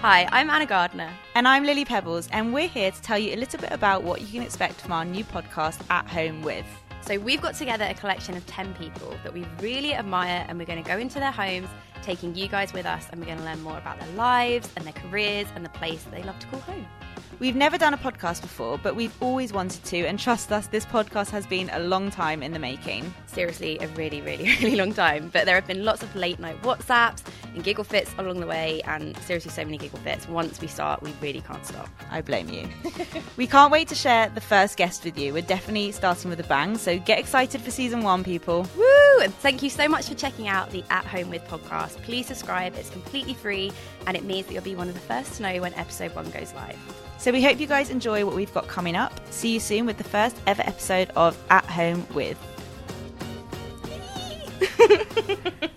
Hi, I'm Anna Gardner. And I'm Lily Pebbles, and we're here to tell you a little bit about what you can expect from our new podcast, At Home With. So, we've got together a collection of 10 people that we really admire, and we're going to go into their homes, taking you guys with us, and we're going to learn more about their lives and their careers and the place that they love to call home. We've never done a podcast before, but we've always wanted to, and trust us, this podcast has been a long time in the making. Seriously, a really, really, really long time. But there have been lots of late night WhatsApps and giggle fits along the way, and seriously, so many giggle fits. Once we start, we really can't stop. I blame you. we can't wait to share the first guest with you. We're definitely starting with a bang, so get excited for season one, people. Woo! And thank you so much for checking out the At Home With podcast. Please subscribe, it's completely free, and it means that you'll be one of the first to know when episode one goes live. So we hope you guys enjoy what we've got coming up. See you soon with the first ever episode of At Home With.